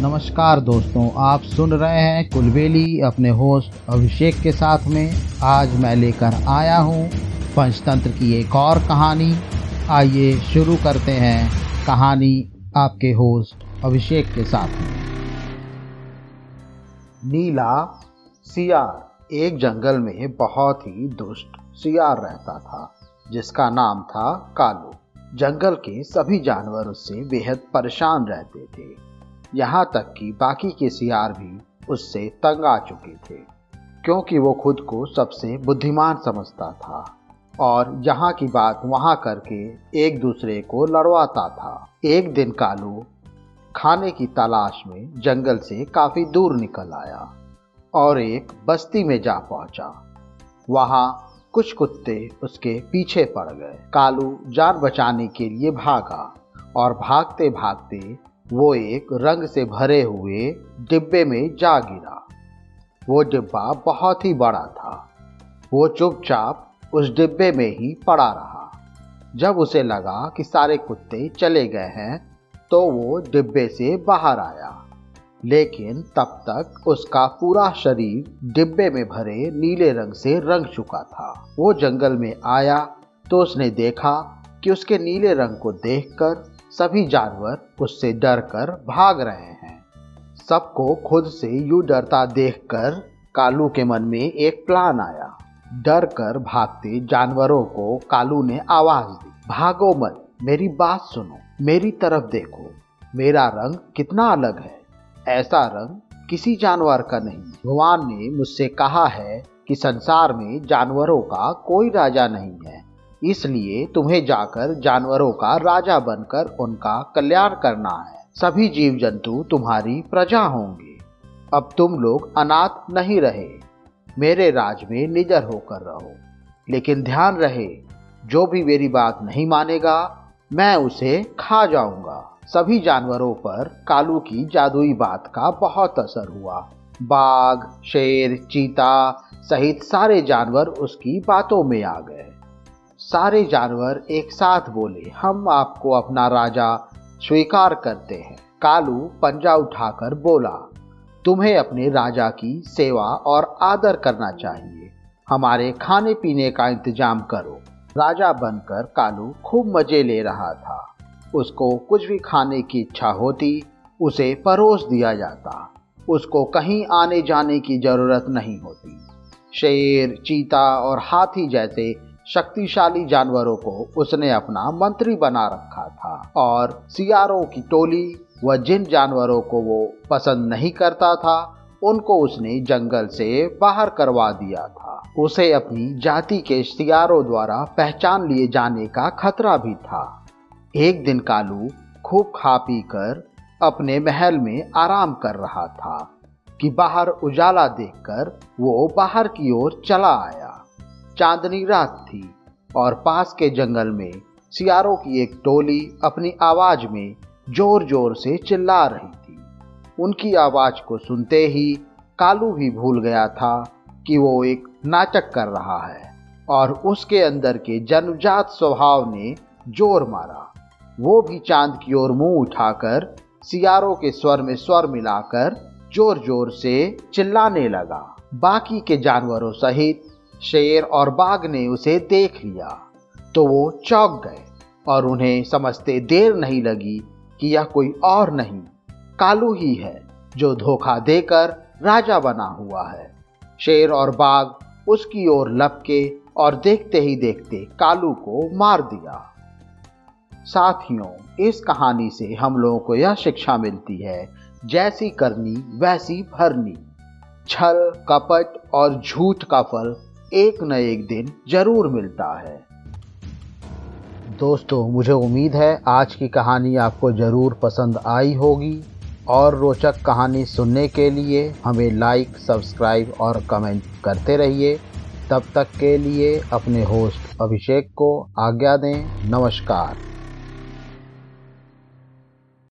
नमस्कार दोस्तों, आप सुन रहे हैं कुलबेली अपने होस्ट अभिषेक के साथ में। आज मैं लेकर आया हूँ पंचतंत्र की एक और कहानी। आइए शुरू करते हैं कहानी आपके होस्ट अभिषेक के साथ में। नीला सियार एक जंगल में बहुत ही दुष्ट सियार रहता था, जिसका नाम था कालू। जंगल के सभी जानवर उससे बेहद परेशान रहते थे। यहाँ तक कि बाकी के सियार भी उससे तंग आ चुके थे, क्योंकि वो खुद को सबसे बुद्धिमान समझता था और यहाँ की बात वहाँ करके एक दूसरे को लड़वाता था। एक दिन कालू खाने की तलाश में जंगल से काफ़ी दूर निकल आया और एक बस्ती में जा पहुँचा। वहाँ कुछ कुत्ते उसके पीछे पड़ गए। कालू जान बचाने के लिए भागा और भागते भागते वो एक रंग से भरे हुए डिब्बे में जा गिरा। वो डिब्बा बहुत ही बड़ा था। वो चुपचाप उस डिब्बे में ही पड़ा रहा। जब उसे लगा कि सारे कुत्ते चले गए हैं तो वो डिब्बे से बाहर आया। लेकिन तब तक उसका पूरा शरीर डिब्बे में भरे नीले रंग से रंग चुका था। वो जंगल में आया तो उसने देखा कि उसके नीले रंग को देखकर सभी जानवर उससे डरकर भाग रहे हैं। सबको खुद से यू डरता देखकर कालू के मन में एक प्लान आया। डर कर भागते जानवरों को कालू ने आवाज़ दी, भागो मत, मेरी बात सुनो, मेरी तरफ़ देखो, मेरा रंग कितना अलग है। ऐसा रंग किसी जानवर का नहीं। भगवान ने मुझसे कहा है कि संसार में जानवरों का कोई राजा नहीं है। इसलिए तुम्हें जाकर जानवरों का राजा बनकर उनका कल्याण करना है। सभी जीव जंतु तुम्हारी प्रजा होंगे। अब तुम लोग अनाथ नहीं रहे। मेरे राज में निजर होकर रहो। लेकिन ध्यान रहे, जो भी मेरी बात नहीं मानेगा, मैं उसे खा जाऊँगा। सभी जानवरों पर कालू की जादुई बात का बहुत असर हुआ। बाघ, शेर, चीता सहित सारे जानवर उसकी बातों में आ गए। सारे जानवर एक साथ बोले, हम आपको अपना राजा स्वीकार करते हैं। कालू पंजा उठाकर बोला, तुम्हें अपने राजा की सेवा और आदर करना चाहिए। हमारे खाने पीने का इंतज़ाम करो। राजा बनकर कालू खूब मज़े ले रहा था। उसको कुछ भी खाने की इच्छा होती, उसे परोस दिया जाता। उसको कहीं आने जाने की ज़रूरत नहीं होती। शेर, चीता और हाथी जैसे शक्तिशाली जानवरों को उसने अपना मंत्री बना रखा था। और सियारों की टोली व जिन जानवरों को वो पसंद नहीं करता था, उनको उसने जंगल से बाहर करवा दिया था। उसे अपनी जाति के सियारों द्वारा पहचान लिए जाने का खतरा भी था। एक दिन कालू खूब खा पी कर अपने महल में आराम कर रहा था कि बाहर उजाला देखकर वो बाहर की ओर चला आया। चांदनी रात थी और पास के जंगल में सियारों की एक टोली अपनी आवाज़ में ज़ोर ज़ोर से चिल्ला रही थी। उनकी आवाज़ को सुनते ही कालू भी भूल गया था कि वो एक नाटक कर रहा है और उसके अंदर के जन्मजात स्वभाव ने ज़ोर मारा। वो भी चाँद की ओर मुँह उठाकर सियारों के स्वर में स्वर मिलाकर ज़ोर ज़ोर से चिल्लाने लगा। बाकी के जानवरों सहित शेर और बाघ ने उसे देख लिया। तो वो चौंक गए और उन्हें समझते देर नहीं लगी कि यह कोई और नहीं, कालू ही है जो धोखा देकर राजा बना हुआ है। शेर और बाघ उसकी ओर लपके और देखते ही देखते कालू को मार दिया। साथियों, इस कहानी से हम लोगों को यह शिक्षा मिलती है, जैसी करनी वैसी भरनी। छल, कपट और झूठ का फल एक न एक दिन ज़रूर मिलता है। दोस्तों, मुझे उम्मीद है आज की कहानी आपको ज़रूर पसंद आई होगी। और रोचक कहानी सुनने के लिए हमें लाइक सब्सक्राइब और कमेंट करते रहिए। तब तक के लिए अपने होस्ट अभिषेक को आज्ञा दें। नमस्कार।